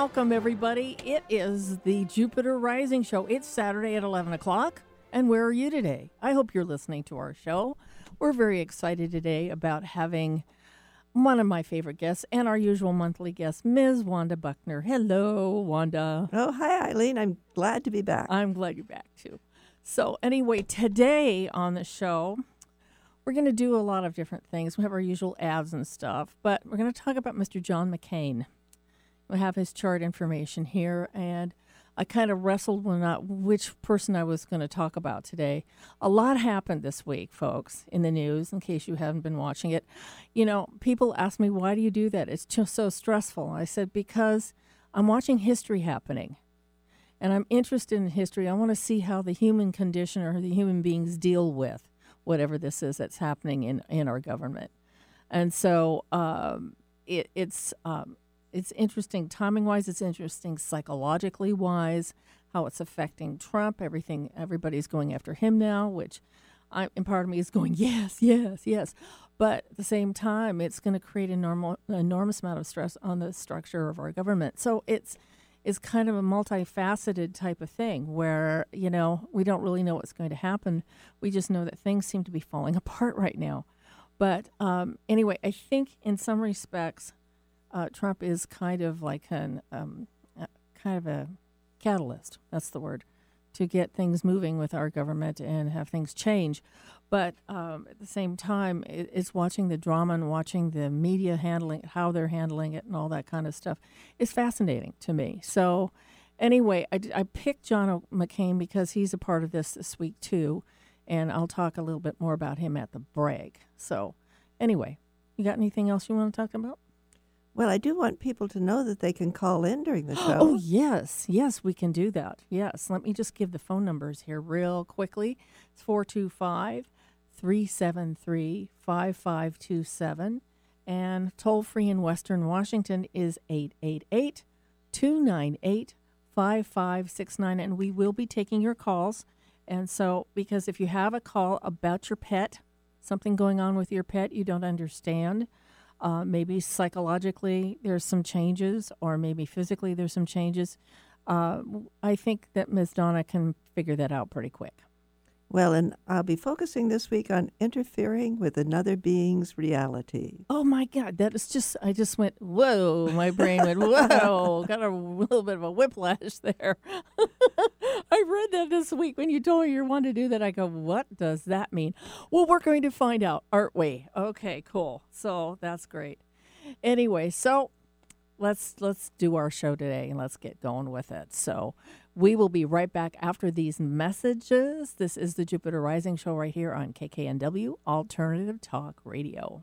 Welcome everybody. It is the Jupiter Rising Show. It's Saturday at 11 o'clock. And where are you today? I hope you're listening to our show. We're very excited today about having one of my favorite guests and our usual monthly guest, Ms. Wanda Buckner. Hello, Wanda. Oh, hi, Eileen. I'm glad to be back. I'm glad you're back too. So, anyway, today on the show, we're going to do a lot of different things. We have our usual ads and stuff, but we're going to talk about Mr. John McCain. We have his chart information here, and I kind of wrestled when not which person I was going to talk about today. A lot happened this week, folks, in the news. In case you haven't been watching it, you know, people ask me why do you do that? It's just so stressful. I said because I'm watching history happening, and I'm interested in history. I want to see how the human condition or the human beings deal with whatever this is that's happening in in our government, and so um, it, it's. Um, it's interesting timing wise it's interesting psychologically wise how it's affecting trump everything everybody's going after him now which I, and part of me is going yes yes yes. But at the same time it's going to create an normal, enormous amount of stress on the structure of our government. So it's it's kind of a multifaceted type of thing where you know we don't really know what's going to happen. We just know that things seem to be falling apart right now. But um, anyway i think in some respects uh, Trump is kind of like an um, uh, kind of a catalyst. That's the word to get things moving with our government and have things change. But um, at the same time, it, it's watching the drama and watching the media handling how they're handling it, and all that kind of stuff is fascinating to me. So, anyway, I, I picked John McCain because he's a part of this this week too, and I'll talk a little bit more about him at the break. So, anyway, you got anything else you want to talk about? Well, I do want people to know that they can call in during the show. Oh, yes. Yes, we can do that. Yes. Let me just give the phone numbers here real quickly. It's 425 373 5527. And toll free in Western Washington is 888 298 5569. And we will be taking your calls. And so, because if you have a call about your pet, something going on with your pet you don't understand, uh, maybe psychologically there's some changes, or maybe physically there's some changes. Uh, I think that Ms. Wanda can figure that out pretty quick. Well, and I'll be focusing this week on interfering with another being's reality. Oh my God, that is just, I just went, whoa, my brain went, whoa, got a little bit of a whiplash there. I read that this week when you told me you wanted to do that. I go, what does that mean? Well, we're going to find out, aren't we? Okay, cool. So that's great. Anyway, so let's let's do our show today and let's get going with it. So we will be right back after these messages. This is the Jupiter Rising Show right here on KKNW Alternative Talk Radio.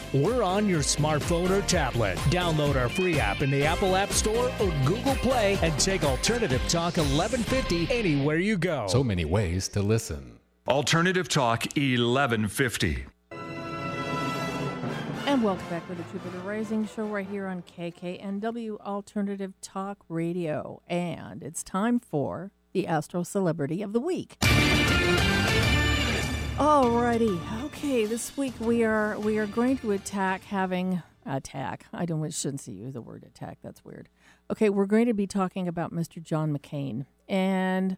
we're on your smartphone or tablet. Download our free app in the Apple App Store or Google Play and take Alternative Talk 1150 anywhere you go. So many ways to listen. Alternative Talk 1150. And welcome back to the Jupiter Rising Show right here on KKNW Alternative Talk Radio. And it's time for the Astro Celebrity of the Week. Alrighty. Okay, this week we are we are going to attack having attack. I don't shouldn't see use the word attack. That's weird. Okay, we're going to be talking about Mr. John McCain. And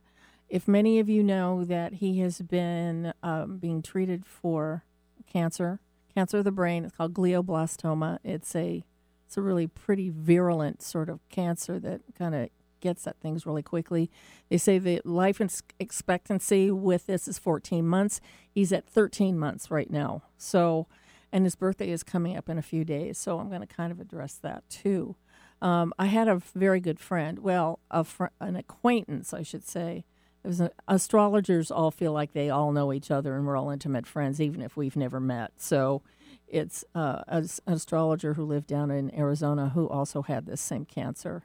if many of you know that he has been um, being treated for cancer, cancer of the brain, it's called glioblastoma. It's a it's a really pretty virulent sort of cancer that kind of gets at things really quickly. They say the life expectancy with this is 14 months. He's at 13 months right now. So, and his birthday is coming up in a few days. So I'm going to kind of address that too. Um, I had a very good friend, well, a fr- an acquaintance, I should say, It an, astrologers all feel like they all know each other and we're all intimate friends, even if we've never met. So it's uh, an astrologer who lived down in Arizona who also had this same cancer.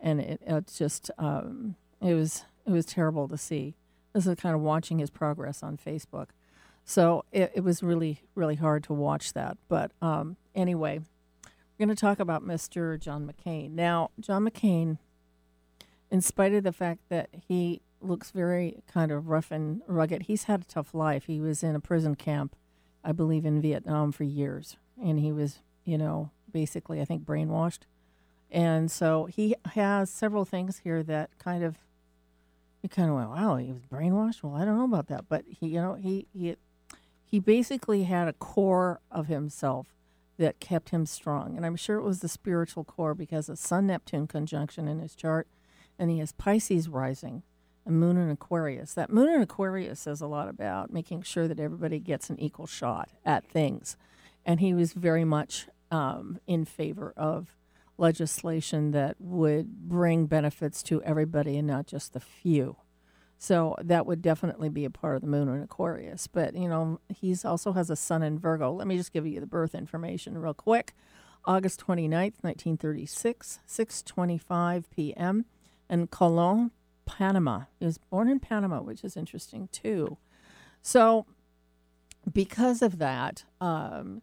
And it, it's just, um, It was it was terrible to see. This is kind of watching his progress on Facebook. So it, it was really really hard to watch that. But um, anyway, we're going to talk about Mr. John McCain. Now, John McCain, in spite of the fact that he looks very kind of rough and rugged, he's had a tough life. He was in a prison camp, I believe, in Vietnam for years, and he was, you know, basically, I think, brainwashed. And so he has several things here that kind of you kind of went, wow, he was brainwashed. Well, I don't know about that, but he, you know, he he he basically had a core of himself that kept him strong, and I'm sure it was the spiritual core because of Sun Neptune conjunction in his chart, and he has Pisces rising, a Moon in Aquarius. That Moon in Aquarius says a lot about making sure that everybody gets an equal shot at things, and he was very much um, in favor of legislation that would bring benefits to everybody and not just the few. So that would definitely be a part of the moon in Aquarius. But, you know, he's also has a sun in Virgo. Let me just give you the birth information real quick. August 29th, 1936, 6:25 p.m. in Colon, Panama. He was born in Panama, which is interesting too. So, because of that, um,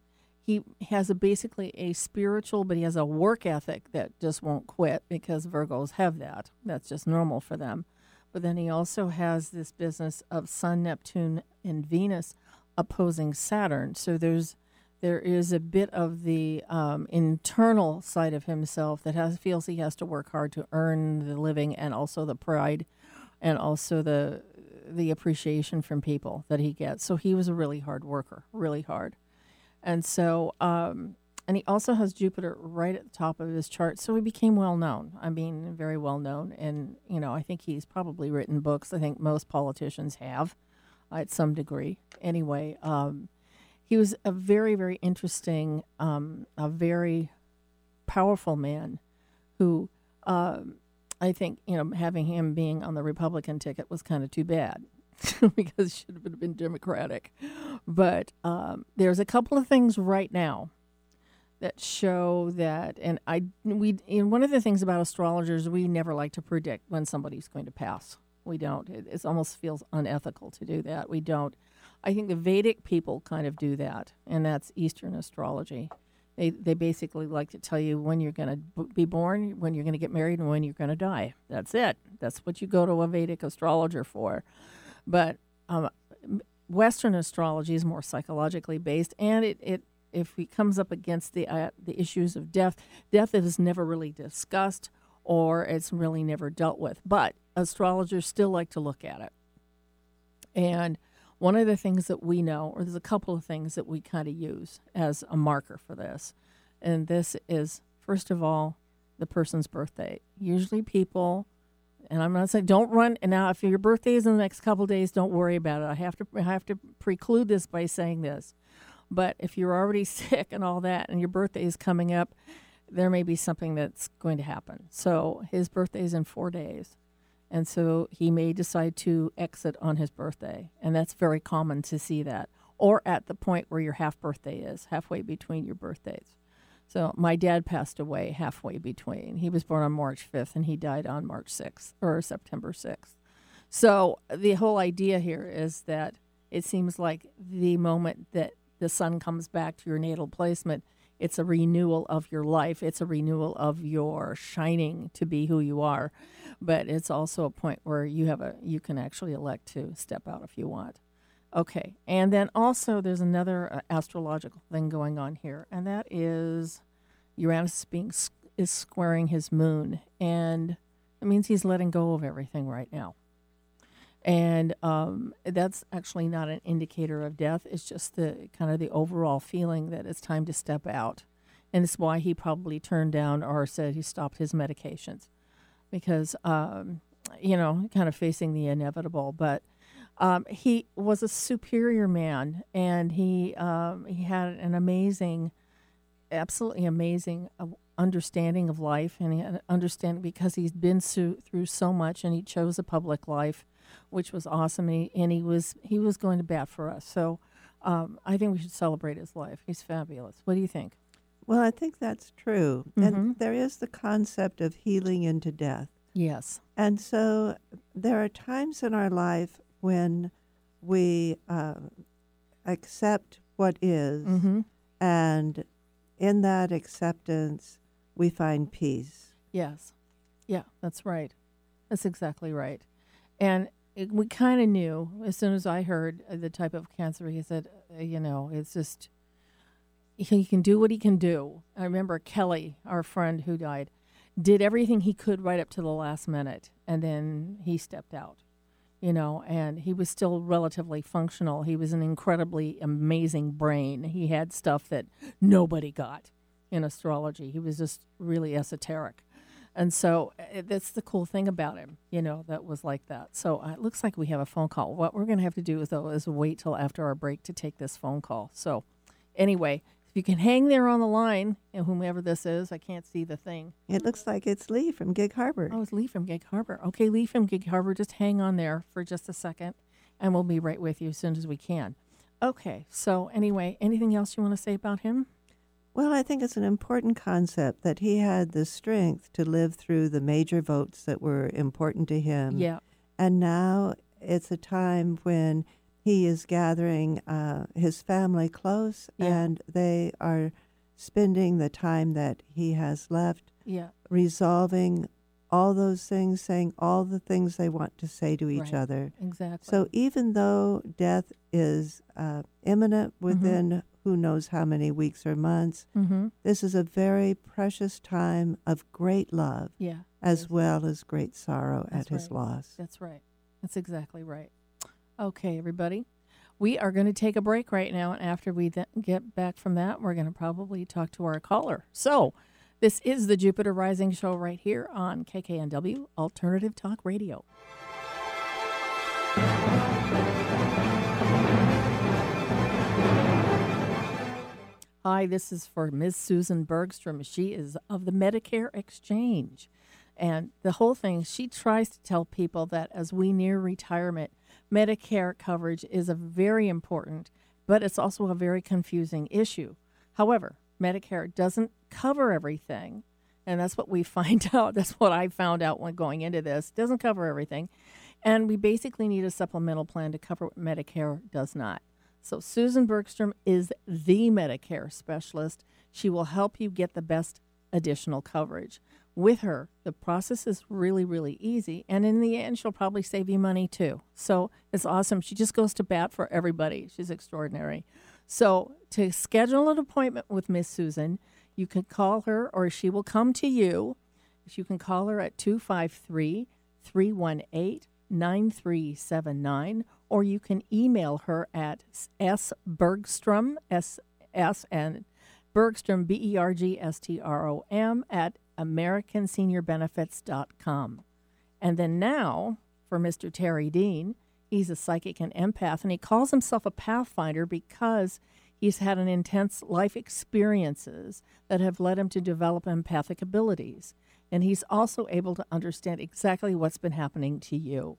he has a basically a spiritual, but he has a work ethic that just won't quit because Virgos have that. That's just normal for them. But then he also has this business of Sun, Neptune, and Venus opposing Saturn. So there's there is a bit of the um, internal side of himself that has feels he has to work hard to earn the living, and also the pride, and also the the appreciation from people that he gets. So he was a really hard worker, really hard. And so, um, and he also has Jupiter right at the top of his chart. So he became well known. I mean, very well known. And, you know, I think he's probably written books. I think most politicians have uh, at some degree. Anyway, um, he was a very, very interesting, um, a very powerful man who um, I think, you know, having him being on the Republican ticket was kind of too bad. because it should have been Democratic. But um, there's a couple of things right now that show that, and I we one of the things about astrologers we never like to predict when somebody's going to pass. We don't. It, it almost feels unethical to do that. We don't. I think the Vedic people kind of do that, and that's Eastern astrology. They, they basically like to tell you when you're going to b- be born, when you're going to get married, and when you're going to die. That's it. That's what you go to a Vedic astrologer for. But um, Western astrology is more psychologically based, and it, it if he comes up against the uh, the issues of death, death is never really discussed or it's really never dealt with. But astrologers still like to look at it. And one of the things that we know, or there's a couple of things that we kind of use as a marker for this, and this is first of all the person's birthday. Usually, people and I'm not saying don't run. And now, if your birthday is in the next couple days, don't worry about it. I have to I have to preclude this by saying this. But if you're already sick and all that, and your birthday is coming up, there may be something that's going to happen. So his birthday is in four days, and so he may decide to exit on his birthday, and that's very common to see that, or at the point where your half birthday is, halfway between your birthdays. So my dad passed away halfway between. He was born on March 5th and he died on March 6th or September 6th. So the whole idea here is that it seems like the moment that the sun comes back to your natal placement, it's a renewal of your life. It's a renewal of your shining to be who you are. But it's also a point where you have a you can actually elect to step out if you want. Okay. And then also there's another uh, astrological thing going on here, and that is Uranus being is squaring his moon, and it means he's letting go of everything right now. And um, that's actually not an indicator of death. It's just the kind of the overall feeling that it's time to step out, and it's why he probably turned down or said he stopped his medications, because um, you know, kind of facing the inevitable, but um, he was a superior man, and he um, he had an amazing, absolutely amazing uh, understanding of life, and he had an understanding because he's been so, through so much, and he chose a public life, which was awesome. And he, and he was he was going to bat for us. So um, I think we should celebrate his life. He's fabulous. What do you think? Well, I think that's true. Mhm. And there is the concept of healing into death. Yes. And so there are times in our life when we uh, accept what is, Mm-hmm. and in that acceptance, we find peace. Yes. Yeah, that's right. That's exactly right. And it, we kind of knew as soon as I heard uh, the type of cancer, he said, uh, you know, it's just, he he can do what he can do. I remember Kelly, our friend who died, did everything he could right up to the last minute, and then he stepped out, you know, and he was still relatively functional. He was an incredibly amazing brain. He had stuff that nobody got in astrology. He was just really esoteric. And so uh, that's the cool thing about him, you know, that was like that. So uh, it looks like we have a phone call. What we're going to have to do, though, is wait till after our break to take this phone call. So anyway, you can hang there on the line, and whomever this is, I can't see the thing. It looks like it's Lee from Gig Harbor. Oh, it's Lee from Gig Harbor. Okay, Lee from Gig Harbor, just hang on there for just a second, and we'll be right with you as soon as we can. Okay, so anyway, anything else you want to say about him? Well, I think it's an important concept that he had the strength to live through the major votes that were important to him. Yeah, And now it's a time when he is gathering uh, his family close Yeah. and they are spending the time that he has left yeah, resolving all those things, saying all the things they want to say to each Right. other. exactly. So even though death is uh, imminent Mm-hmm. within who knows how many weeks or months, mm-hmm. this is a very precious time of great love yeah, as well as great sorrow That's at his loss. That's right. That's exactly right. Okay, everybody. We are going to take a break right now, and after we get back from that, we're going to probably talk to our caller. So, this is the Jupiter Rising Show right here on KKNW Alternative Talk Radio. Hi, this is for Ms. Susan Bergstrom. She is of the Medicare Exchange. And the whole thing, she tries to tell people that as we near retirement, Medicare coverage is a very important, but it's also a very confusing issue. However, Medicare doesn't cover everything. And that's what we find out. That's what I found out when going into this. It doesn't cover everything. And we basically need a supplemental plan to cover what Medicare does not. So, Susan Bergstrom is the Medicare specialist. She will help you get the best additional coverage. With her, the process is really, really easy. And in the end, she'll probably save you money too. So, it's awesome. She just goes to bat for everybody. She's extraordinary. So, to schedule an appointment with Miss Susan, you can call her or she will come to you. If you can call her at 253 318 9379, or you can email her at sbergstrom, S S and Bergstrom, B E R G S T R O M, at AmericanSeniorBenefits.com. And then now, for Mr. Terry Dean, he's a psychic and empath, and he calls himself a pathfinder because he's had an intense life experiences that have led him to develop empathic abilities. And he's also able to understand exactly what's been happening to you.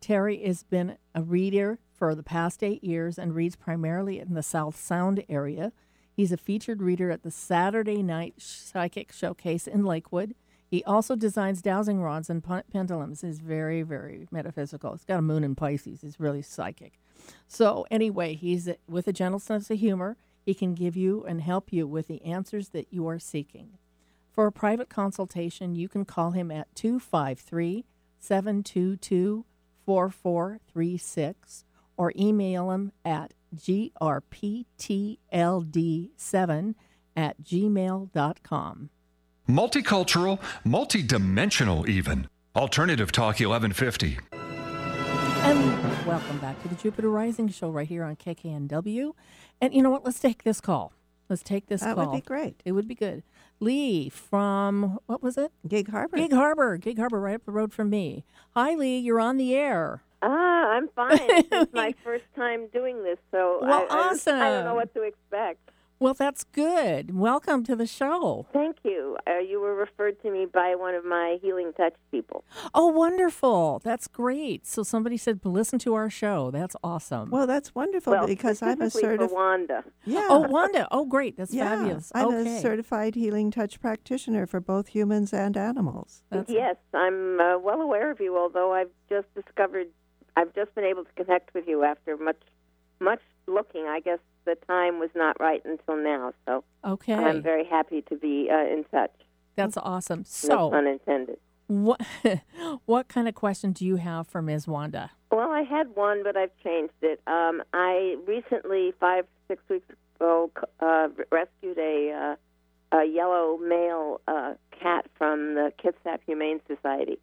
Terry has been a reader for the past eight years and reads primarily in the South Sound area. He's a featured reader at the Saturday Night Psychic Showcase in Lakewood. He also designs dowsing rods and pen- pendulums. He's very, very metaphysical. He's got a moon in Pisces. He's really psychic. So, anyway, he's with a gentle sense of humor. He can give you and help you with the answers that you are seeking. For a private consultation, you can call him at 253 722 4436 or email him at grptld7 at gmail.com. Multicultural, multidimensional, even. Alternative Talk 1150. And welcome back to the Jupiter Rising Show right here on KKNW. And you know what? Let's take this call. Let's take this That call. would be great. It would be good. Lee from, what was it? Gig Harbor. Gig Harbor. Gig Harbor, right up the road from me. Hi, Lee. You're on the air. Ah, I'm fine. This is my first time doing this, so Well, I, I, just- I don't know what to expect. Well, that's good. Welcome to the show. Thank you. Uh, you were referred to me by one of my Healing Touch people. Oh, wonderful. That's great. So somebody said, listen to our show. That's awesome. Well, that's wonderful well, because I'm a certified. Wanda. Yeah. oh, Wanda. Oh, great. That's yeah. fabulous. I'm okay. a certified healing touch practitioner for both humans and animals. That's- Yes, I'm uh, well aware of you. Although I've just discovered, I've just been able to connect with you after much, much looking. I guess the time was not right until now. So Okay. I'm very happy to be uh, in touch. That's awesome. So, pun intended. what what kind of question do you have for Ms. Wanda? Well, I had one, but I've changed it. Um, I recently, five, six weeks ago, uh, rescued a, uh, a yellow male uh, cat from the Kitsap Humane Society.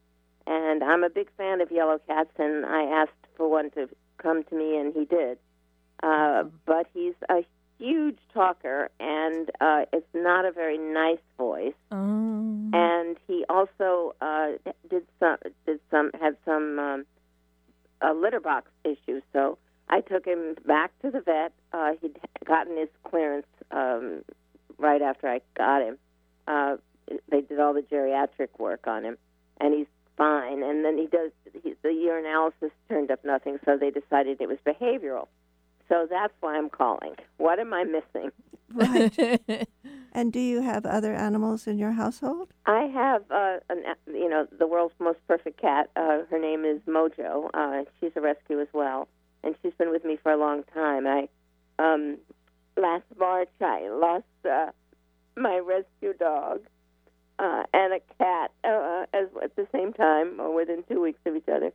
And I'm a big fan of yellow cats, and I asked for one to come to me, and he did. Uh, but he's a huge talker, and uh, it's not a very nice voice Um, and he also uh, did some did some had some um, uh, litter box issues. So I took him back to the vet. Uh, he'd gotten his clearance um, right after I got him. Uh, they did all the geriatric work on him, and he's fine. And then he does he, the urinalysis turned up nothing, so they decided it was behavioral. So that's why I'm calling. What am I missing? Right. and do you have other animals in your household? I have, uh, an, you know, the world's most perfect cat. Uh, her name is Mojo. Uh, she's a rescue as well, and she's been with me for a long time. I, um, last March, I lost uh, my rescue dog uh, and a cat uh, as at the same time, or within two weeks of each other.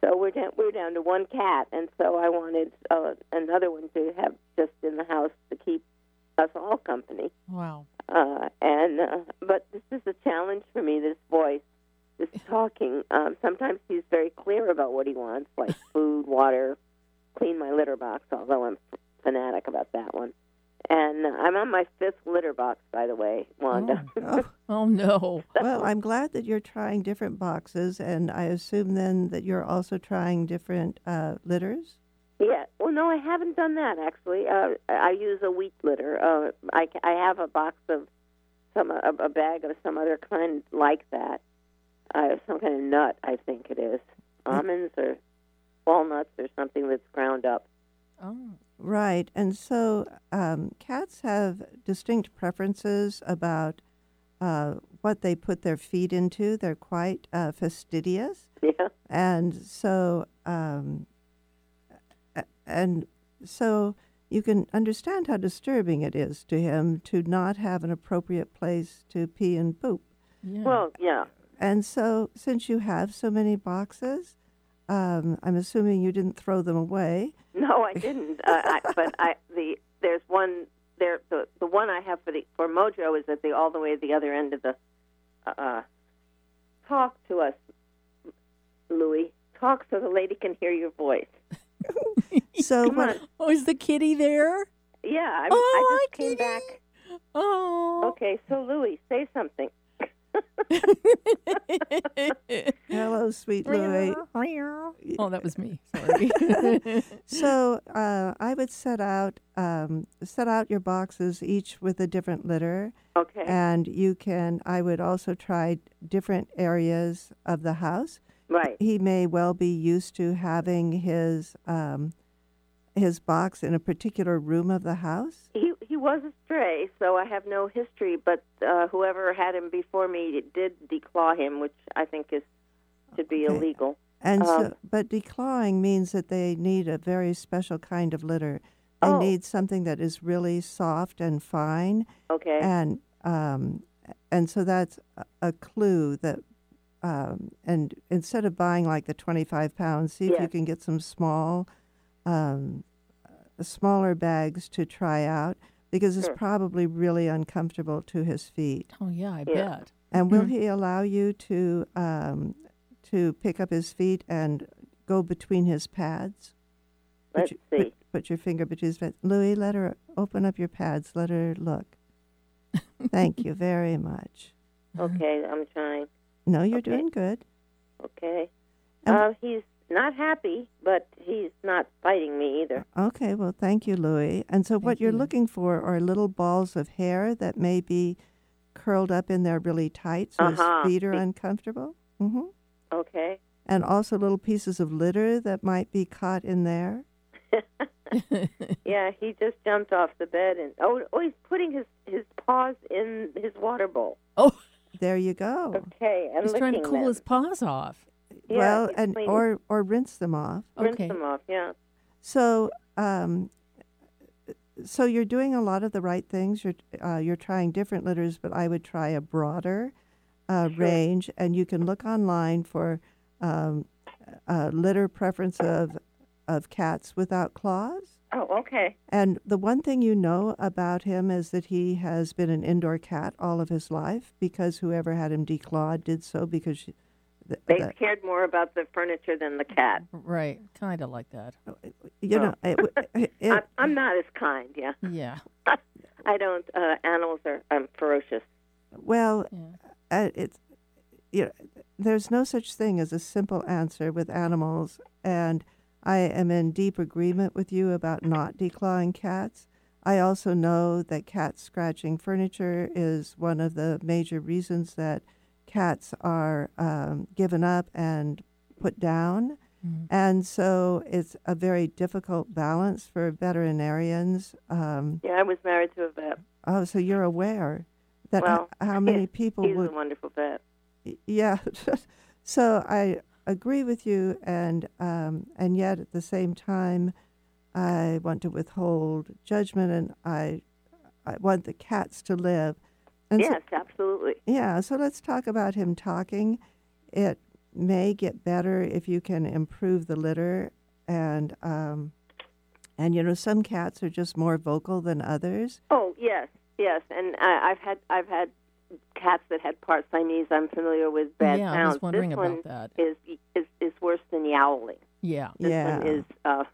So we're down, we're down to one cat, and so I wanted uh, another one to have just in the house to keep us all company. wow. Uh, and uh, but this is a challenge for me. This voice, this talking. Um, sometimes he's very clear about what he wants, like food, water, clean my litter box. Although I'm fanatic about that one. And I'm on my fifth litter box, by the way, Wanda. Oh, Oh, no. well, I'm glad that you're trying different boxes, and I assume then that you're also trying different uh, litters. Yeah. Well, no, I haven't done that actually. Uh, I use a wheat litter. Uh, I, I have a box of some a, a bag of some other kind like that. Uh, some kind of nut, I think it is, almonds or walnuts or something that's ground up. Oh. Right. And so um, cats have distinct preferences about uh, what they put their feet into. They're quite uh, fastidious. Yeah. And so, um, and so you can understand how disturbing it is to him to not have an appropriate place to pee and poop. Yeah. Well, yeah. And so, since you have so many boxes, um, I'm assuming you didn't throw them away. No, I didn't. uh, I, but I the there's one there. The the one I have for the for Mojo is at the all the way at the other end of the. Uh, talk to us, Louis. Talk so the lady can hear your voice. So, Come what, on. oh, is the kitty there? Yeah, I'm, Oh, I hi, just came kitty. back. Oh. Okay, so Louis, say something. Hello, sweet Louis. Oh, that was me. Sorry. So uh, I would set out um, set out your boxes each with a different litter, Okay. and you can. I would also try different areas of the house. right. He may well be used to having his um, his box in a particular room of the house. He he was a stray, so I have no history. But uh, whoever had him before me did declaw him, which I think is should be Okay. illegal. And Um, so, but declawing means that they need a very special kind of litter. They Oh. need something that is really soft and fine, Okay. and um, and so that's a- clue that. Um, and instead of buying like the twenty-five pounds, see if you can get some small, um, uh, smaller bags to try out because it's Sure. probably really uncomfortable to his feet. oh, yeah, I Yeah. bet. And will he allow you to um, to pick up his feet and go between his pads? Put Let's your- see. Put, put your finger between his pads. Louis, let her open up your pads. Let her look. Thank you very much. Okay, I'm trying. No, you're Okay. doing good. Okay. Um, uh, he's not happy, but he's not fighting me either. Okay, well, thank you, Louie. And so, what you're you. looking for are little balls of hair that may be curled up in there really tight, so Uh-huh. his feet are uncomfortable. uncomfortable. hmm Okay. And also little pieces of litter that might be caught in there. yeah, he just jumped off the bed and oh, oh, he's putting his his paws in his water bowl. oh, There you go. Okay, and he's trying to cool them. his paws off. Yeah, well, and cleaning- or or rinse them off. rinse Okay. them off. Yeah. So, um, so you're doing a lot of the right things. You're uh, you're trying different litters, but I would try a broader uh, range, and you can look online for um, a litter preference of of cats without claws. Oh, okay. And the one thing you know about him is that he has been an indoor cat all of his life because whoever had him declawed did so because she, the, They the- cared more about the furniture than the cat. Right, kind of like that. you know it, w- it, I'm, I'm not as kind. Yeah. Yeah. I don't. Uh, animals are um, ferocious. well Yeah. uh, it's you know, there's no such thing as a simple answer with animals and i am in deep agreement with you about not declawing cats i also know that cats scratching furniture is one of the major reasons that cats are um, given up and put down Mm. and so it's a very difficult balance for veterinarians um, Yeah, I was married to a vet. oh so you're aware that h- Well, how many he's- people He's would a wonderful vet. Yeah. so I agree with you, and um, and yet at the same time, I want to withhold judgment, and I I want the cats to live. And so- yes, absolutely. yeah. So let's talk about him talking. It may get better if you can improve the litter, and um, and you know some cats are just more vocal than others. Oh yes, yes, and I, I've had I've had cats that had part Siamese. I'm familiar with bad yeah, sounds. I was wondering this about one that. is is is worse than yowling. Yeah. This yeah. one is uh,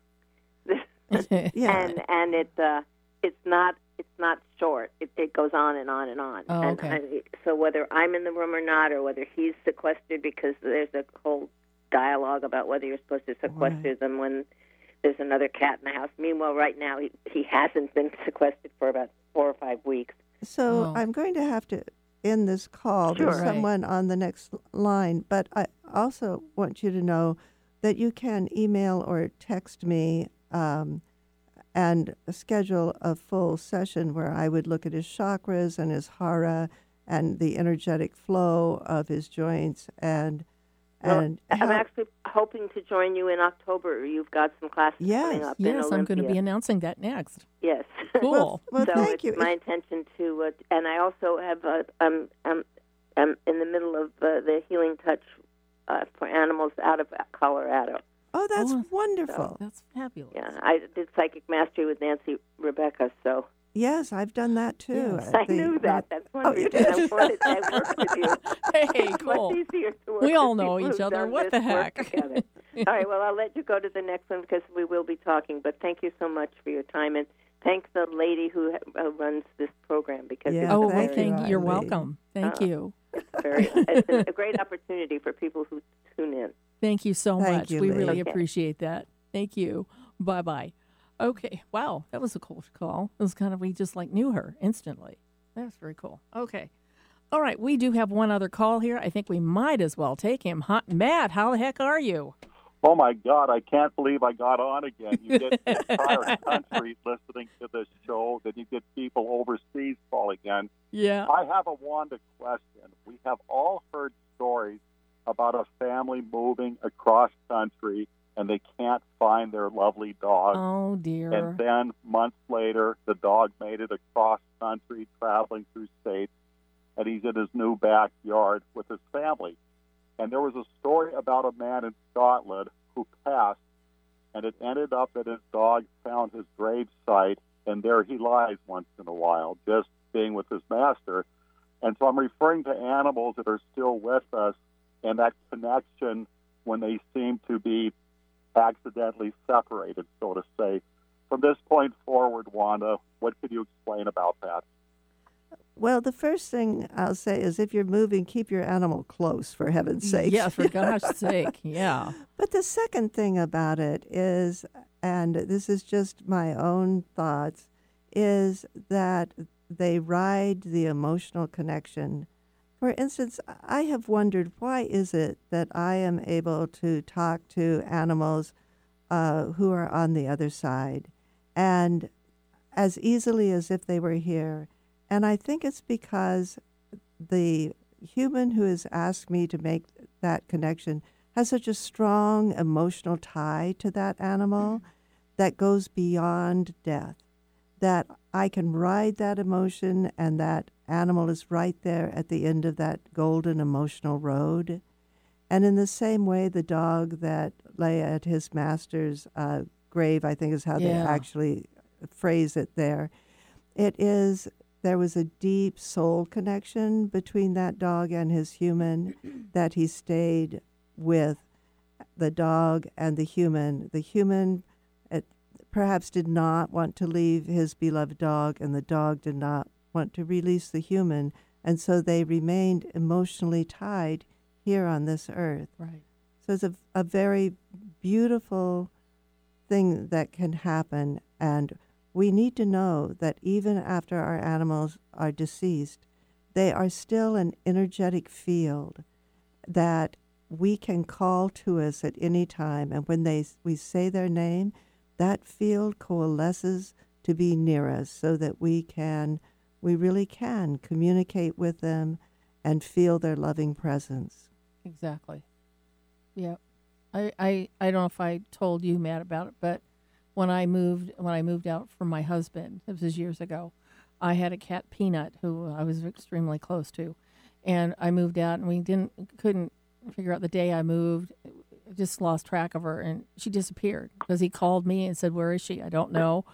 yeah. and and it uh, it's not it's not short. It, it goes on and on and on. Oh, and okay. I, so whether I'm in the room or not, or whether he's sequestered, because there's a whole dialogue about whether you're supposed to sequester them when there's another cat in the house. Meanwhile, right now he he hasn't been sequestered for about four or five weeks. So Oh. I'm going to have to end this call. There's Sure. Right. someone on the next line, but I also want you to know that you can email or text me um, and schedule a full session where I would look at his chakras and his hara and the energetic flow of his joints and Well, and I'm help- actually hoping to join you in October. You've got some classes coming Yes. up in Yes, I'm going to be announcing that next. Yes. Cool. well, so thank it's you. my intention to, uh, and I also have, uh, um, um, I'm in the middle of uh, the Healing Touch uh, for animals out of Colorado. Oh, that's Oh, wonderful. That's fabulous. Yeah, I did psychic mastery with Nancy Rebecca, so Yes, I've done that too. Yes. I the- knew that. That's one Oh, you reason I did? wanted I worked with you. Hey, It's cool. much easier to work We all with know each other. What the heck? all right, well, I'll let you go to the next one because we will be talking. But thank you so much for your time and thank the lady who uh, runs this program because Yeah, Oh, well, thank you. You're welcome. Thank Uh, you. it's very it's a, a great opportunity for people who tune in. Thank you so Thank much. you, we Lee. really Okay. appreciate that. Thank you. Bye bye. Okay. Wow, that was a cool call. It was kind of we just like knew her instantly. That's very cool. Okay. All right, we do have one other call here. I think we might as well take him. Hot Matt, how the heck are you? Oh my God, I can't believe I got on again. You get the entire country listening to this show, then you get people overseas calling in. Yeah. I have a Wanda question. We have all heard stories about a family moving across country and they can't find their lovely dog. Oh dear. And then months later, the dog made it across country, traveling through states, and he's in his new backyard with his family. And there was a story about a man in Scotland who passed, and it ended up that his dog found his grave site, and there he lies once in a while, just being with his master. And so I'm referring to animals that are still with us and that connection when they seem to be accidentally separated, so to say. From this point forward, Wanda, what could you explain about that? Well, the first thing I'll say is if you're moving, keep your animal close, for heaven's sake. Yeah, for gosh sake. Yeah. But the second thing about it is, and this is just my own thoughts, is that they ride the emotional connection. For instance, I have wondered why is it that I am able to talk to animals uh, who are on the other side and as easily as if they were here. And I think it's because the human who has asked me to make that connection has such a strong emotional tie to that animal that goes beyond death. That I can ride that emotion, and that animal is right there at the end of that golden emotional road. And in the same way, the dog that lay at his master's uh, grave, I think is how they actually phrase it there. It is, there was a deep soul connection between that dog and his human that he stayed with the dog and the human. The human perhaps did not want to leave his beloved dog, and the dog did not want to release the human. And so they remained emotionally tied here on this earth. Right. So it's a, a very beautiful thing that can happen. And we need to know that even after our animals are deceased, they are still an energetic field that we can call to us at any time. And when they we say their name, that field coalesces to be near us so that we can, we really can communicate with them and feel their loving presence. Exactly. Yeah. I, I, I don't know if I told you, Matt, about it, but when I moved when I moved out from my husband, it was years ago, I had a cat Peanut who I was extremely close to. And I moved out and we didn't couldn't figure out the day I moved. Just lost track of her and she disappeared because he called me and said, Where is she? I don't know.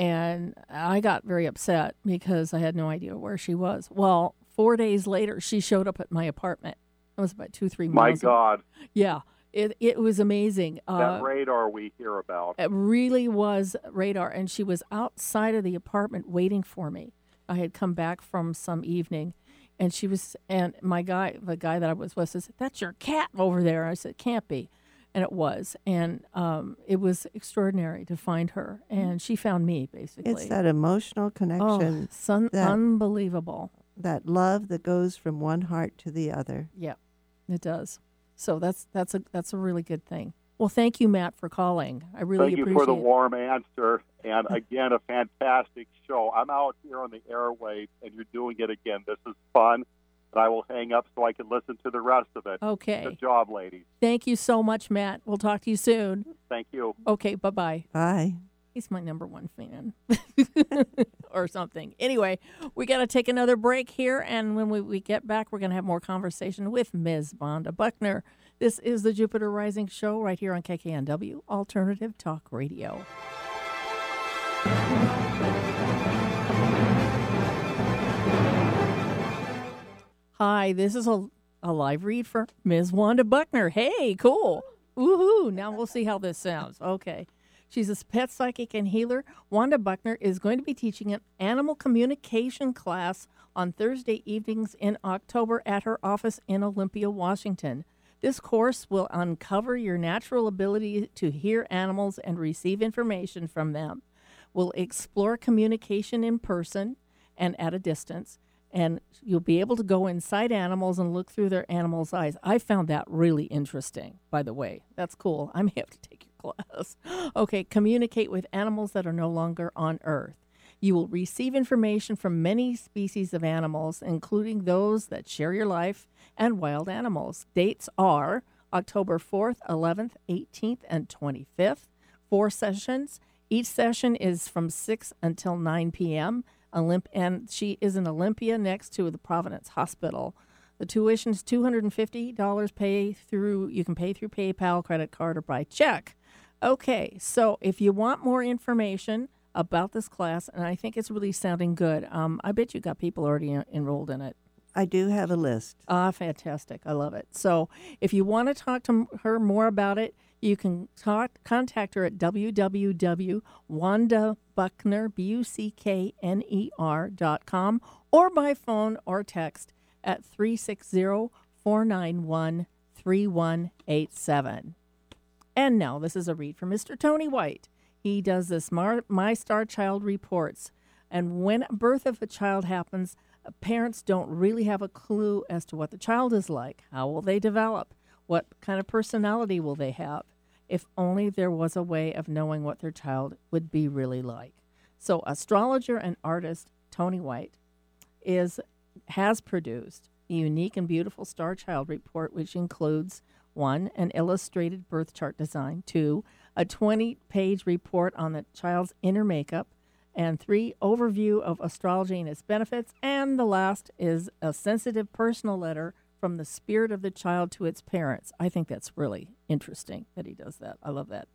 And I got very upset because I had no idea where she was. Well, four days later, she showed up at my apartment. It was about two, three My miles. God, Yeah, it it was amazing. that Uh, radar we hear about. it really was radar, and she was outside of the apartment waiting for me. I had come back from some evening, and she was and my guy, the guy that I was with, says, "That's your cat over there." I said, "Can't be," and it was, and um, it was extraordinary to find her, and she found me basically. It's that emotional oh, connection, son, that- unbelievable. that love that goes from one heart to the other. Yeah, it does. So that's that's a that's a really good thing. Well, thank you, Matt, for calling. I really Thank you for the it. warm answer. And again, a fantastic show. I'm out here on the airwaves, and you're doing it again. This is fun. But I will hang up so I can listen to the rest of it. Okay. Good job, ladies. Thank you so much, Matt. We'll talk to you soon. Thank you. Okay, bye bye. Bye. He's my number one fan or something. Anyway, we got to take another break here. And when we, we get back, we're going to have more conversation with Ms. Wanda Buckner. This is the Jupiter Rising Show right here on KKNW, Alternative Talk Radio. Hi, this is a, a live read for Ms. Wanda Buckner. Hey, cool. Woohoo. Now we'll see how this sounds. Okay. She's a pet psychic and healer. Wanda Buckner is going to be teaching an animal communication class on Thursday evenings in October at her office in Olympia, Washington. This course will uncover your natural ability to hear animals and receive information from them. We'll explore communication in person and at a distance, and you'll be able to go inside animals and look through their animals' eyes. I found that really interesting, by the way. That's cool. I may have to take your class. Okay, communicate with animals that are no longer on Earth. You will receive information from many species of animals, including those that share your life and wild animals. Dates are October 4th, 11th, 18th, and 25th. Four sessions. Each session is from 6 until 9 p.m. Olymp- and she is in Olympia next to the Providence Hospital. The tuition is $250 pay through you can pay through PayPal, credit card, or by check. Okay, so if you want more information about this class, and I think it's really sounding good, um, I bet you got people already en- enrolled in it. I do have a list. Ah, fantastic. I love it. So if you want to talk to m- her more about it, you can talk, contact her at www.wandabuckner, B-U-C-K-N-E-R dot com, or by phone or text at 360 491 3187. And now, this is a read from Mr. Tony White. He does this Mar- My Star Child reports. And when birth of a child happens, parents don't really have a clue as to what the child is like. How will they develop? What kind of personality will they have? If only there was a way of knowing what their child would be really like. So, astrologer and artist Tony White is has produced a unique and beautiful star child report, which includes one, an illustrated birth chart design, two, a 20 page report on the child's inner makeup, and three, overview of astrology and its benefits, and the last is a sensitive personal letter from the spirit of the child to its parents. I think that's really interesting that he does that. I love that.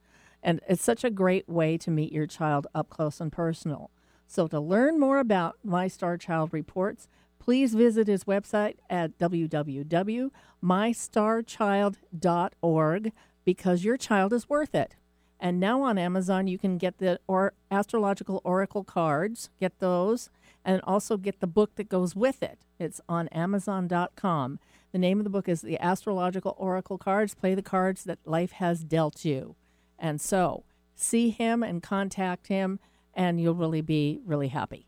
And it's such a great way to meet your child up close and personal. So, to learn more about My Star Child reports, please visit his website at www.mystarchild.org because your child is worth it. And now on Amazon, you can get the or astrological oracle cards, get those, and also get the book that goes with it. It's on Amazon.com. The name of the book is The Astrological Oracle Cards. Play the cards that life has dealt you. And so, see him and contact him, and you'll really be really happy.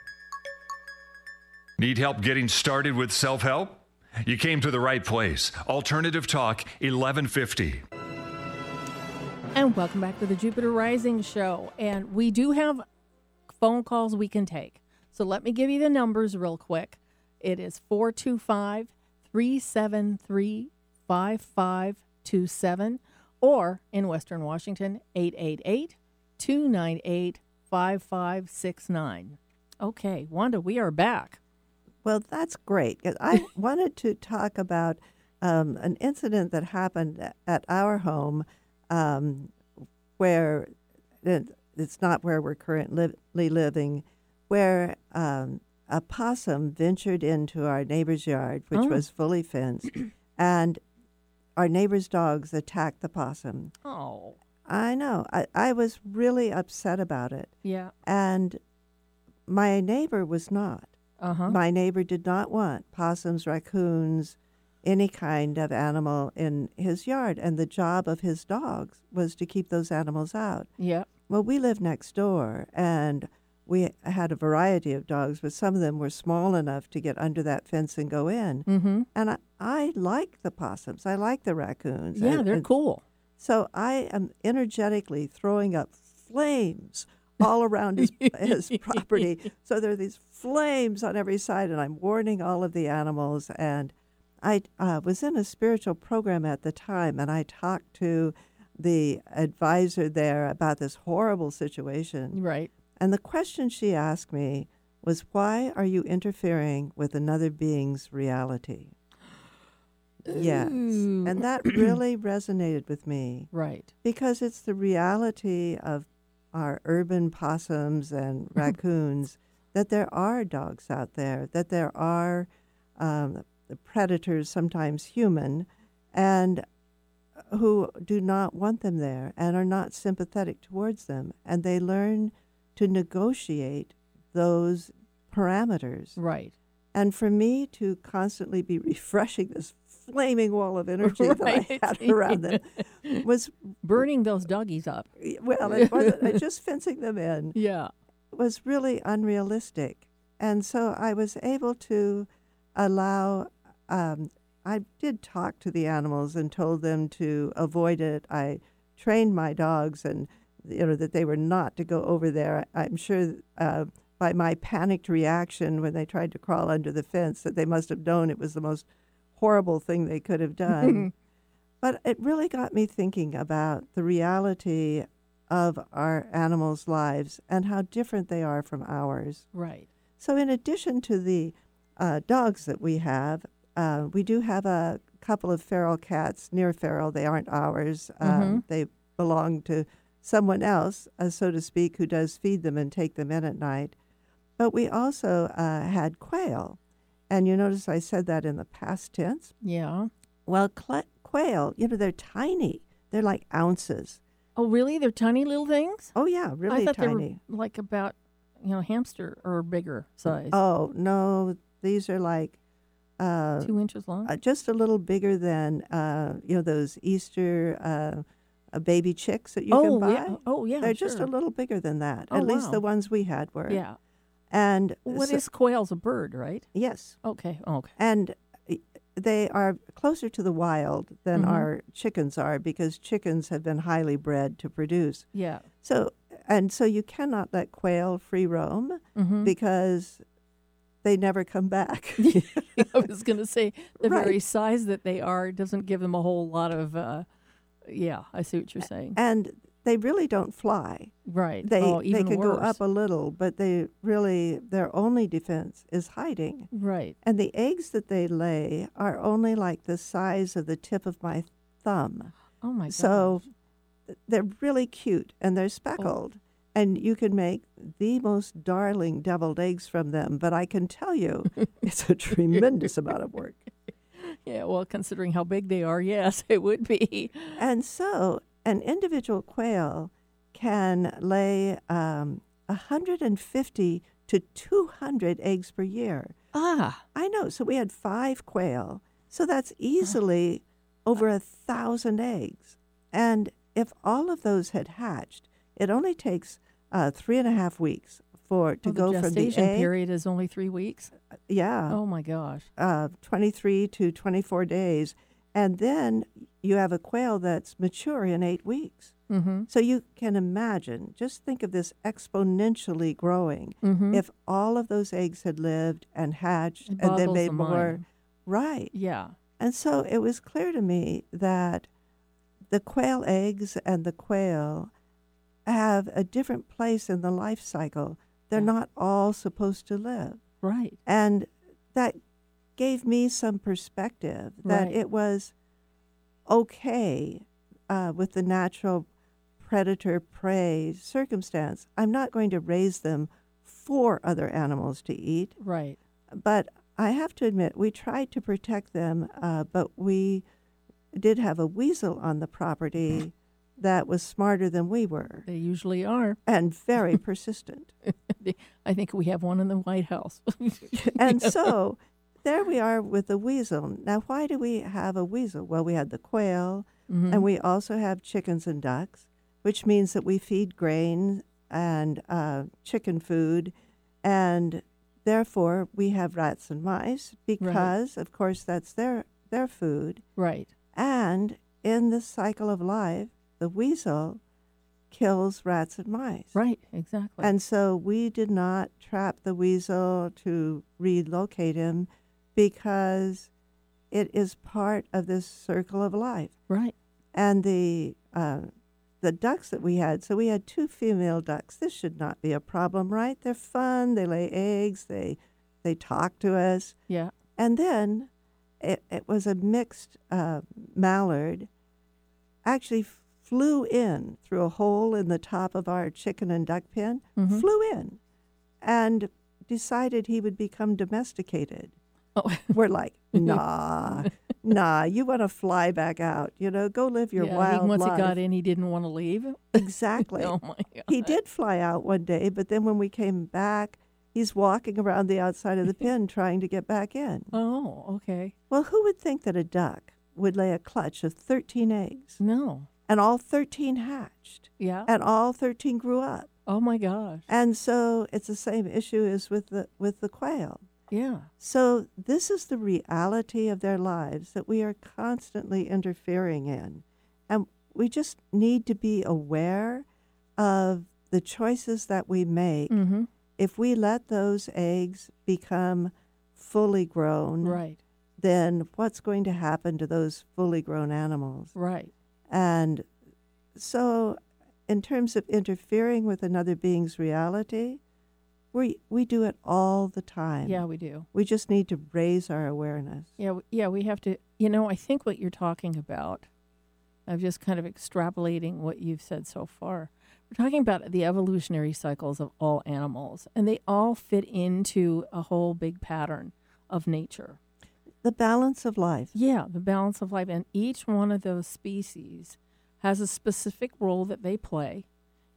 Need help getting started with self help? You came to the right place. Alternative Talk 1150. And welcome back to the Jupiter Rising Show. And we do have phone calls we can take. So let me give you the numbers real quick. It is 425 373 5527, or in Western Washington, 888 298 5569. Okay, Wanda, we are back. Well, that's great. I wanted to talk about um, an incident that happened at our home um, where it's not where we're currently living, where um, a possum ventured into our neighbor's yard, which Oh. was fully fenced, and our neighbor's dogs attacked the possum. Oh, I know. I, I was really upset about it. yeah. And my neighbor was not. Uh huh. My neighbor did not want possums, raccoons, any kind of animal in his yard. And the job of his dogs was to keep those animals out. Yeah. Well, we lived next door and we had a variety of dogs, but some of them were small enough to get under that fence and go in. Mm-hmm. And I, I like the possums. I like the raccoons. Yeah, and- they're and cool. So I am energetically throwing up flames all around his, his property. So there are these flames on every side, and I'm warning all of the animals. And I uh, was in a spiritual program at the time, and I talked to the advisor there about this horrible situation. Right. And the question she asked me was, Why are you interfering with another being's reality? Yes. And that really resonated with me Right. because it's the reality of our urban possums and raccoons that there are dogs out there, that there are um, predators, sometimes human, and who do not want them there and are not sympathetic towards them. And they learn to negotiate those parameters. Right. And for me to constantly be refreshing this flaming wall of energy that I had around them was Burning those doggies up. well, it wasn't just fencing them in Yeah. was really unrealistic, and so I was able to allow. Um, I did talk to the animals and told them to avoid it. I trained my dogs, and you know that they were not to go over there. I'm sure uh, by my panicked reaction when they tried to crawl under the fence that they must have known it was the most horrible thing they could have done. But it really got me thinking about the reality of our animals' lives and how different they are from ours. Right. So, in addition to the uh, dogs that we have, uh, we do have a couple of feral cats near feral. They aren't ours. Um, Mhm. they belong to someone else, uh, so to speak, who does feed them and take them in at night. But we also uh, had quail. And you notice I said that in the past tense. Yeah. Well, cl- quail, you know, they're tiny. They're like ounces. Oh, really? They're tiny little things? Oh, yeah, really I thought tiny. they were like about, you know, hamster or bigger size. Oh, no, these are like uh, Two inches long? uh, just a little bigger than, uh, you know, those Easter uh, uh, baby chicks that you oh, can buy. yeah. Oh, yeah. They're just a little bigger than that. Oh, At least the ones we had were. Yeah. And What so- is quail's a bird, right? Yes. Okay. Oh, okay. And uh, they are closer to the wild than Mhm. our chickens are because chickens have been highly bred to produce. Yeah. So and so you cannot let quail free roam Mhm. because they never come back. I was going to say the very size that they are doesn't give them a whole lot of. Uh, yeah, I see what you're saying. and they really don't fly. Right. They oh, they even can go up a little, but they really their only defense is hiding. Right. And the eggs that they lay are only like the size of the tip of my thumb. Oh my god. So they're really cute and they're speckled. Oh. And you can make the most darling deviled eggs from them. But I can tell you, it's a tremendous amount of work. Yeah. Well, considering how big they are, yes, it would be. And so an individual quail can lay um, 150 to 200 eggs per year. Ah. I know. So we had five quail. So that's easily over a thousand eggs. And if all of those had hatched, it only takes uh, three and a half weeks for to Oh, go the from the egg. period is only three weeks. Yeah. Oh my gosh. Uh, 23 to 24 days. And then you have a quail that's mature in eight weeks. Mm-hmm. So you can imagine, just think of this exponentially growing. Mhm. If all of those eggs had lived and hatched It and then made the more. mind. Right. Yeah. And so it was clear to me that the quail eggs and the quail have a different place in the life cycle. They're Yeah. not all supposed to live. Right. And that gave me some perspective that Right. it was okay uh, with the natural predator prey circumstance. I'm not going to raise them for other animals to eat. Right. But I have to admit, we tried to protect them, uh, but we did have a weasel on the property that was smarter than we were They usually are. and very persistent. I think we have one in the White House. and so there we are with the weasel. Now, why do we have a weasel? Well, we had the quail, Mhm. and we also have chickens and ducks, which means that we feed grain and uh, chicken food, and therefore we have rats and mice because, of course, that's their their food. right. And in the cycle of life, the weasel kills rats and mice. Right. Exactly. And so we did not trap the weasel to relocate him because it is part of this circle of life. right. And the uh, the ducks that we had, so we had two female ducks. This should not be a problem, right? They're fun. They lay eggs. They they talk to us. Yeah. And then it, it was a mixed uh, mallard actually flew in through a hole in the top of our chicken and duck pen, Mhm. flew in and decided he would become domesticated. Oh. We're like, nah, nah, you want to fly back out, you know, go live your yeah, wild he, once life. he got in, he didn't want to leave. Exactly. oh my god. He did fly out one day, but then when we came back, he's walking around the outside of the pen trying to get back in. Oh, okay. Well, who would think that a duck would lay a clutch of 13 eggs No. and all 13 hatched Yeah. and all 13 grew up? oh my gosh. And so it's the same issue as with the with the quail. Yeah. So this is the reality of their lives that we are constantly interfering in. And we just need to be aware of the choices that we make. Mm-hmm. If we let those eggs become fully grown, Right. then what's going to happen to those fully grown animals? Right. And so, in terms of interfering with another being's reality, We we do it all the time. Yeah, we do. We just need to raise our awareness. Yeah, yeah, we have to. You know, I think what you're talking about, I'm just kind of extrapolating what you've said so far. We're talking about the evolutionary cycles of all animals, and they all fit into a whole big pattern of nature. The balance of life. Yeah, the balance of life. And each one of those species has a specific role that they play,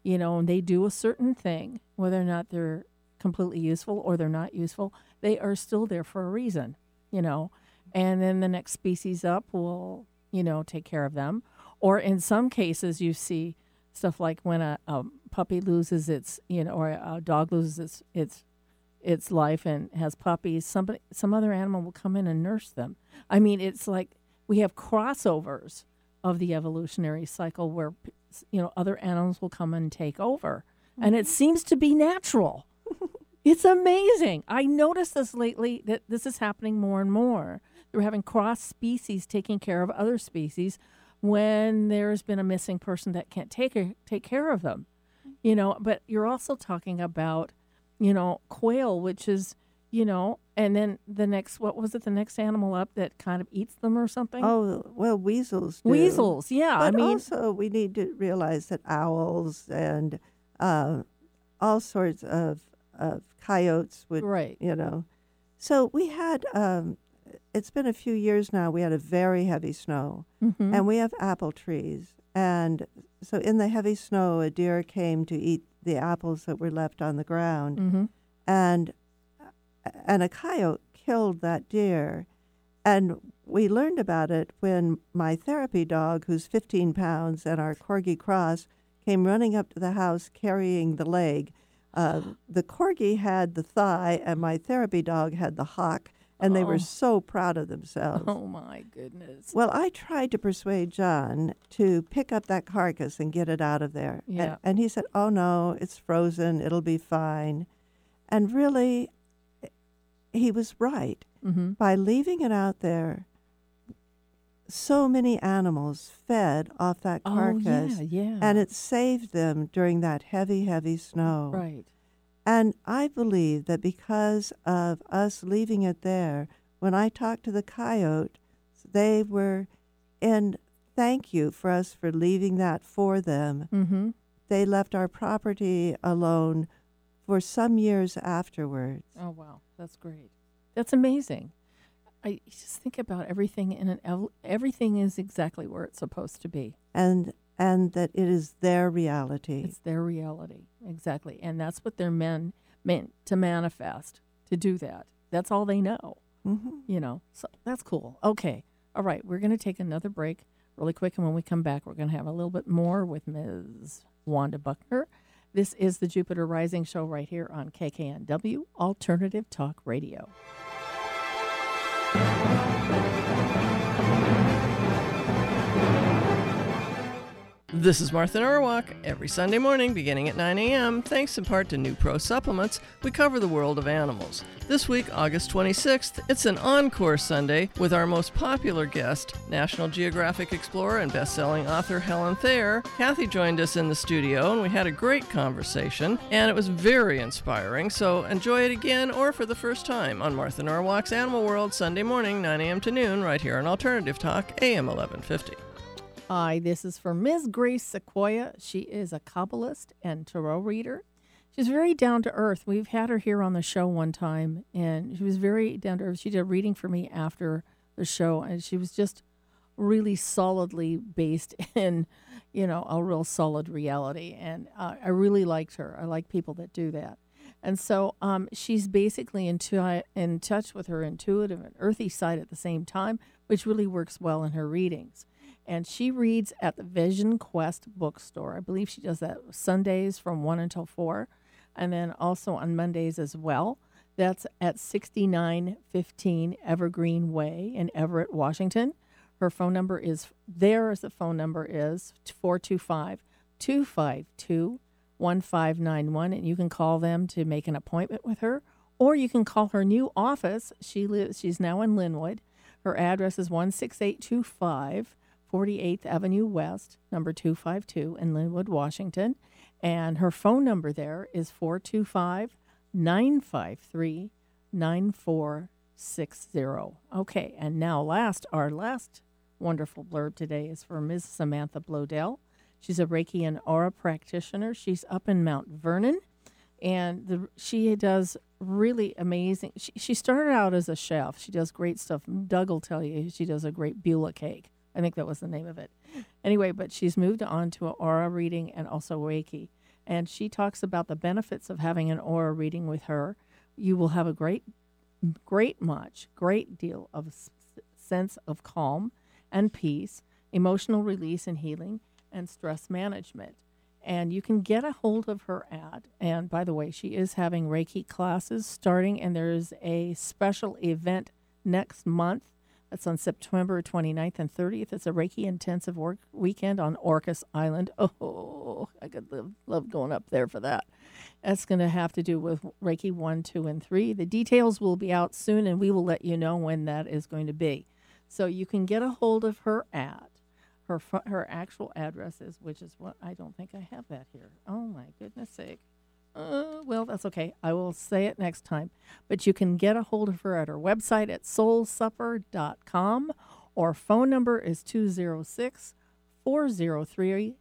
you know, and they do a certain thing, whether or not they're completely useful or they're not useful, they are still there for a reason, you know. And then the next species up will, you know, take care of them. Or in some cases, you see stuff like when a, a puppy loses its, you know, or a dog loses its, its its life and has puppies, somebody some other animal will come in and nurse them. I mean, it's like we have crossovers of the evolutionary cycle where you know other animals will come and take over, and it mm-hmm. seems to be natural. It's amazing. I noticed this lately that this is happening more and more. They're having cross species taking care of other species when there's been a missing person that can't take take care of them. You know, but you're also talking about you know, quail, which is, you know, and then the next, what was it, the next animal up that kind of eats them or something? Oh, well, weasels. Do. Weasels, yeah. But I mean, also we need to realize that owls and uh, all sorts of, of coyotes would, right. you know. So we had, um, it's been a few years now, we had a very heavy snow, Mhm. and we have apple trees. And so in the heavy snow, a deer came to eat the apples that were left on the ground, Mhm. and and a coyote killed that deer. And we learned about it when my therapy dog, who's 15 pounds, and our corgi cross came running up to the house carrying the leg. Uh, the corgi had the thigh, and my therapy dog had the hock, and they Oh. were so proud of themselves. oh my goodness. Well, I tried to persuade John to pick up that carcass and get it out of there. Yeah. And, he said, Oh, no, it's frozen. It'll be fine. And really, he was right. Mhm. By leaving it out there, so many animals fed off that Oh, carcass. yeah, yeah. And it saved them during that heavy, heavy snow. Right. And I believe that because of us leaving it there, when I talked to the coyote, they were in thank you for us for leaving that for them. Mm-hmm. They left our property alone for some years afterwards. Oh wow, that's great. That's amazing. I just think about everything in an ev- everything is exactly where it's supposed to be. And and that it is their reality. It's their reality exactly, and that's what they're meant meant to manifest to do that. That's all they know. Mhm. You know, so that's cool. Okay, all right, we're going to take another break really quick, and when we come back, we're going to have a little bit more with Ms. Wanda Buckner. This is the Jupiter Rising Show right here on KKNW Alternative Talk Radio. This is Martha Norwalk. Every Sunday morning, beginning at 9 a.m., thanks in part to NuPro Supplements, we cover the world of animals. This week, August 26th, it's an encore Sunday with our most popular guest, National Geographic explorer and best-selling author Helen Thayer. Kathy joined us in the studio, and we had a great conversation, and it was very inspiring. So enjoy it again or for the first time on Martha Norwalk's Animal World Sunday morning, 9 a.m. to noon, right here on Alternative Talk, AM 1150. Hi, this is for Ms. Grace Sequoia. She is a Kabbalist and tarot reader. She's very down to earth. We've had her here on the show one time, and she was very down to earth. She did a reading for me after the show, and she was just really solidly based in, you know, a real solid reality. And uh, I really liked her. I like people that do that. And so um, she's basically in, tu- in touch with her intuitive and earthy side at the same time, which really works well in her readings and she reads at the Vision Quest bookstore. I believe she does that Sundays from 1 until 4, and then also on Mondays as well. That's at 6915 Evergreen Way in Everett, Washington. Her phone number is there as the phone number is 425 252 1591, and you can call them to make an appointment with her, or you can call her new office. She lives, she's now in Lynnwood. Her address is 16825 48th Avenue West, number 252 in Lynnwood, Washington. And her phone number there is 425 953 9460. Okay, and now, last, our last wonderful blurb today is for Ms. Samantha Blodell. She's a Reiki and Aura practitioner. She's up in Mount Vernon, and the, she does really amazing. She, she started out as a chef. She does great stuff. Doug will tell you she does a great Beulah cake. I think that was the name of it. Anyway, but she's moved on to an aura reading and also Reiki. And she talks about the benefits of having an aura reading with her. You will have a great, great much, great deal of s- sense of calm and peace, emotional release and healing, and stress management. And you can get a hold of her at, and by the way, she is having Reiki classes starting, and there is a special event next month. That's on September 29th and 30th. It's a Reiki intensive work weekend on Orcas Island. Oh, I could live, love going up there for that. That's going to have to do with Reiki 1, 2, and 3. The details will be out soon, and we will let you know when that is going to be. So you can get a hold of her at her her actual address is, which is what I don't think I have that here. Oh my goodness sake. Uh, well, that's okay. I will say it next time. But you can get a hold of her at her website at soulsupper.com or phone number is 206 403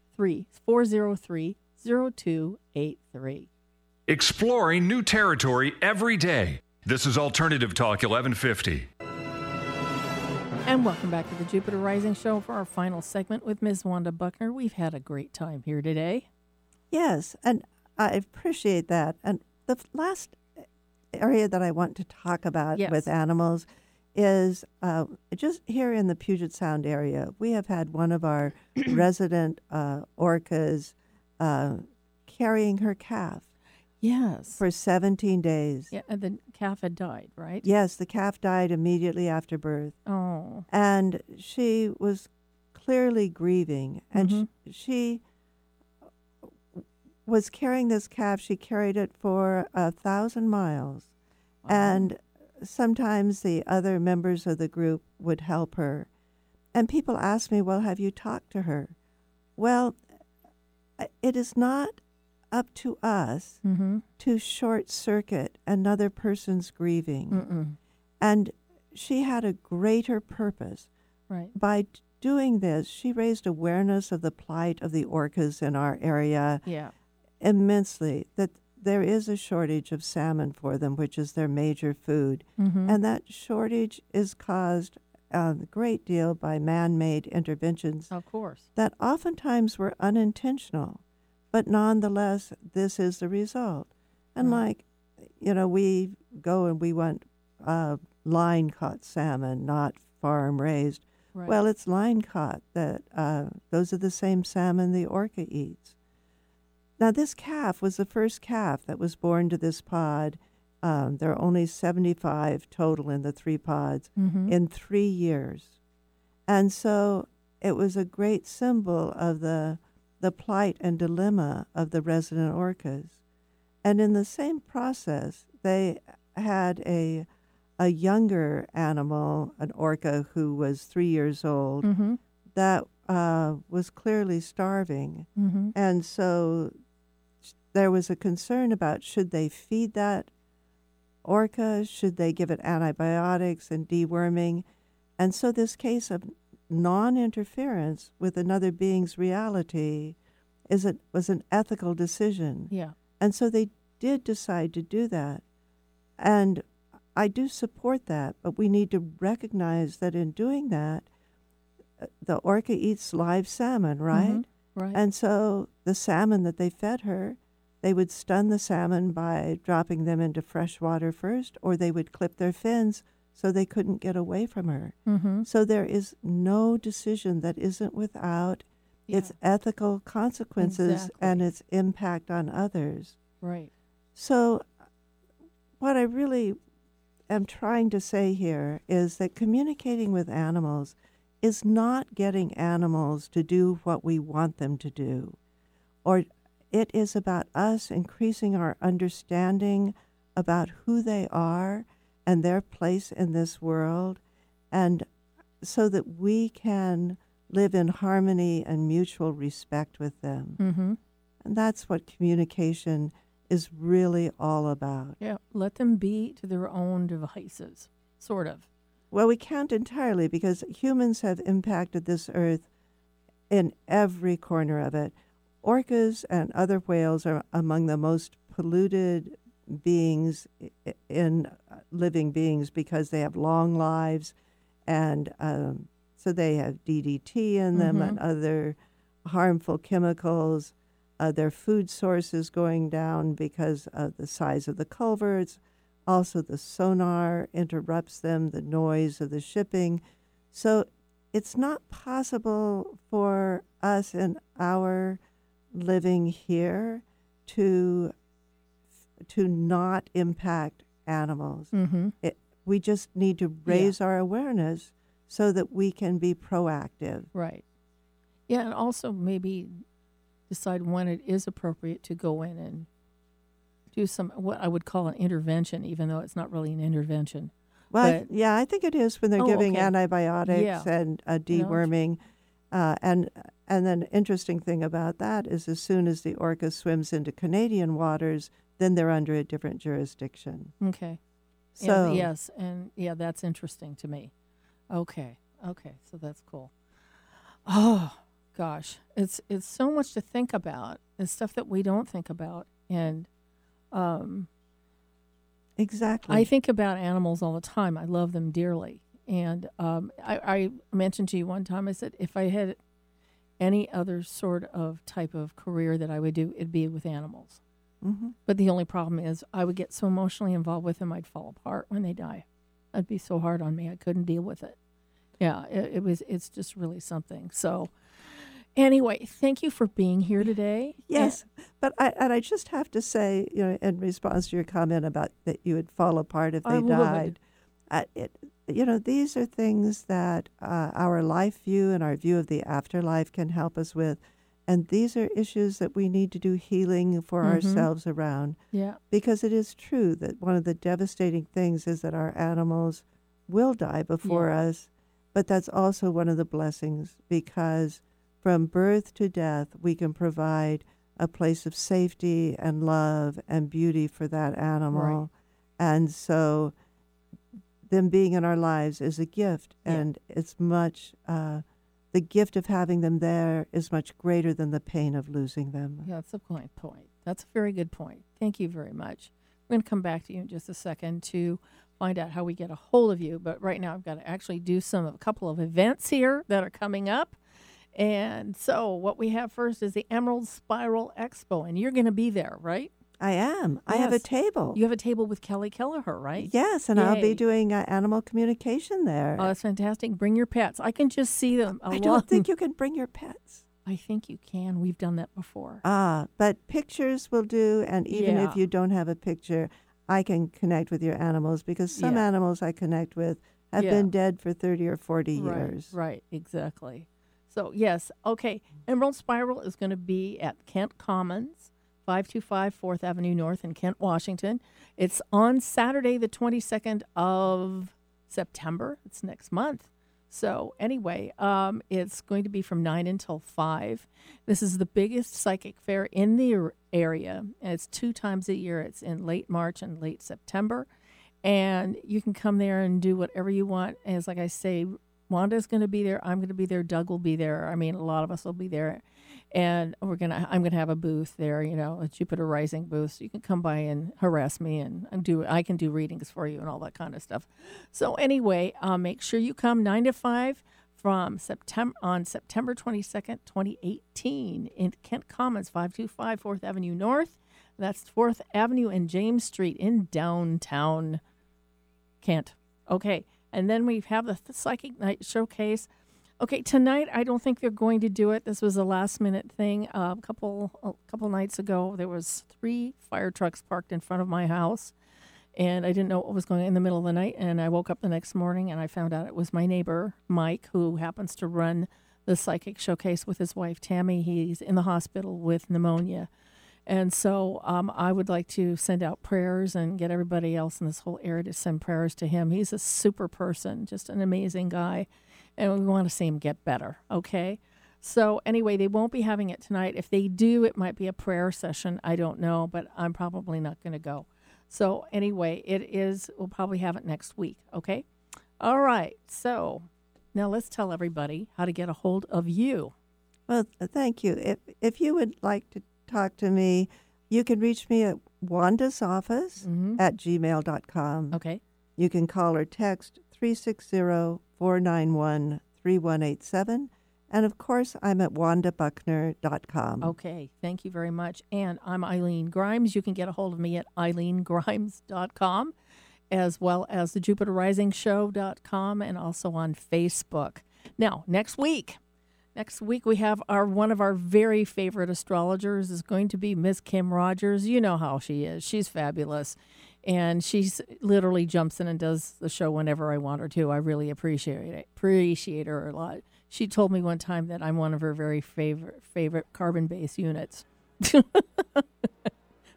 403 0283. Exploring new territory every day. This is Alternative Talk 1150. And welcome back to the Jupiter Rising Show for our final segment with Ms. Wanda Buckner. We've had a great time here today. Yes, and I appreciate that. And the last area that I want to talk about Yes. with animals is uh, just here in the Puget Sound area. We have had one of our resident uh, orcas uh, carrying her calf Yes. for 17 days. Yeah, and the calf had died, right? Yes, the calf died immediately after birth. Oh. And she was clearly grieving. And Mhm. sh- she was carrying this calf. She carried it for a thousand miles. And sometimes the other members of the group would help her. And people ask me, Well, have you talked to her? Well, it is not up to us Mm-hmm. to short circuit another person's grieving. Mm-mm. And she had a greater purpose. Right. By doing this, she raised awareness of the plight of the orcas in our area Yeah. Immensely, that there is a shortage of salmon for them, which is their major food. Mhm. And that shortage is caused a great deal by man made interventions Of course. that oftentimes were unintentional, but nonetheless, this is the result. And Right. like, you know, we go and we want uh, line caught salmon, not farm raised. Right. Well, it's line caught that uh, those are the same salmon the orca eats. Now, this calf was the first calf that was born to this pod. Um, there are only 75 total in the three pods Mhm. in three years. And so it was a great symbol of the, the plight and dilemma of the resident orcas. And in the same process, they had a, a younger animal, an orca who was three years old, Mhm. that uh, was clearly starving. Mhm. And so there was a concern about should they feed that orca? Should they give it antibiotics and deworming? And so this case of non-interference with another being's reality is a, was an ethical decision. Yeah. And so they did decide to do that. And I do support that, but we need to recognize that in doing that, uh, the orca eats live salmon, right? Mhm. Right. And so the salmon that they fed her, they would stun the salmon by dropping them into fresh water first, or they would clip their fins so they couldn't get away from her. Mhm. So there is no decision that isn't without its ethical consequences and its impact on others. Right. So, what I really am trying to say here is that communicating with animals is not getting animals to do what we want them to do, or it is about us increasing our understanding about who they are and their place in this world, and so that we can live in harmony and mutual respect with them. Mhm. And that's what communication is really all about. Yeah, let them be to their own devices, sort of. Well, we can't entirely because humans have impacted this earth in every corner of it. Orcas and other whales are among the most polluted beings in uh, living beings because they have long lives and um, so they have DDT in them and other harmful chemicals. Uh, their food sources going down because of the size of the culverts. Also, the sonar interrupts them, the noise of the shipping. So, it's not possible for us in our living here to to not impact animals. Mm-hmm. It, we just need to raise our awareness so that we can be proactive. Right. Yeah, and also maybe decide when it is appropriate to go in and do some what I would call an intervention, even though it's not really an intervention. Well, I- But- yeah, I think it is when they're Oh, giving okay. antibiotics Yeah. and uh, deworming. Uh, and and then interesting thing about that is as soon as the orca swims into Canadian waters, then they're under a different jurisdiction. Okay. So And yes, and yeah, that's interesting to me. Okay. Okay, so that's cool. Oh gosh, it's it's so much to think about. It's stuff that we don't think about, and um, exactly. I think about animals all the time. I love them dearly. And um, I, I mentioned to you one time, I said, if I had any other sort of type of career that I would do, it'd be with animals. hmm But the only problem is I would get so emotionally involved with them, I'd fall apart when they die. That'd be so hard on me. I couldn't deal with it. Yeah, it, it was. It's just really something. So, anyway, thank you for being here today. Yes, but I and I just have to say, you know, in response to your comment about that you would fall apart if I they would. died, uh, it, you know, these are things that uh, our life view and our view of the afterlife can help us with, and these are issues that we need to do healing for Mhm. ourselves around. Yeah. because it is true that one of the devastating things is that our animals will die before Yeah. us, but that's also one of the blessings because from birth to death, we can provide a place of safety and love and beauty for that animal. And so them being in our lives is a gift, Yeah. and it's much, uh, the gift of having them there is much greater than the pain of losing them. Yeah, that's a point. Point. That's a very good point. Thank you very much. We're going to come back to you in just a second to find out how we get a hold of you. But right now, I've got to actually do some a couple of events here that are coming up. And so, what we have first is the Emerald Spiral Expo, and you're going to be there, right? I am. I have a table. You have a table with Kelly Kelleher, right? Yes, and I'll be doing uh, animal communication there. Oh, that's fantastic. Bring your pets. I can just see them. I along- don't think you can bring your pets. I think you can. We've done that before. Ah, but pictures will do, and even Yeah. if you don't have a picture, I can connect with your animals because some Yeah. animals I connect with have Yeah. been dead for 30 or 40 Right, years. Right, exactly. So, yes, okay. Emerald Spiral is going to be at Kent Commons, 525 4th Avenue North in Kent, Washington. It's on Saturday, the 22nd of September. It's next month. So, anyway, um, it's going to be from 9 until 5. This is the biggest psychic fair in the area, and it's two times a year. It's in late March and late September. And you can come there and do whatever you want. As like I say, Wanda's going to be there. I'm going to be there. Doug will be there. I mean, a lot of us will be there, and we're gonna. I'm gonna have a booth there. You know, a Jupiter Rising booth. So you can come by and harass me, and, do. I can do readings for you and all that kind of stuff. So anyway, uh, make sure you come nine to five from September on September 22nd, 2018, in Kent Commons, 525 4th Avenue North. That's 4th Avenue and James Street in downtown Kent. Okay. And then we have the Psychic Night Showcase. Okay, tonight I don't think they're going to do it. This was a last minute thing. Uh, a couple a couple nights ago, there was three fire trucks parked in front of my house, and I didn't know what was going on in the middle of the night. And I woke up the next morning and I found out it was my neighbor Mike, who happens to run the Psychic Showcase with his wife Tammy. He's in the hospital with pneumonia. And so um, I would like to send out prayers and get everybody else in this whole area to send prayers to him. He's a super person, just an amazing guy. And we want to see him get better. Okay. So anyway, they won't be having it tonight. If they do, it might be a prayer session. I don't know, but I'm probably not going to go. So anyway, it is. We'll probably have it next week. Okay. All right. So now let's tell everybody how to get a hold of you. Well, thank you. If if you would like to talk to me, you can reach me at Wanda's office mm-hmm. at gmail.com. Okay. You can call or text 360 491 3187. And of course, I'm at wandabuckner.com. Okay, thank you very much. And I'm Eileen Grimes. You can get a hold of me at eileengrimes.com as well as the jupiterrisingshow.com and also on Facebook. Now, next week, next week we have our one of our very favorite astrologers is going to be Miss Kim Rogers. You know how she is. She's fabulous. And she literally jumps in and does the show whenever I want her to. I really appreciate it. Appreciate her a lot. She told me one time that I'm one of her very favorite favorite carbon based units.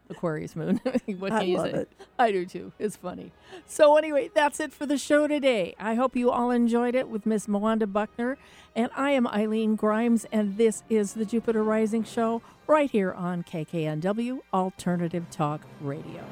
Aquarius moon. what I love say? it. I do too. It's funny. So anyway, that's it for the show today. I hope you all enjoyed it with Miss Wanda Buckner, and I am Eileen Grimes, and this is the Jupiter Rising Show right here on KKNW Alternative Talk Radio.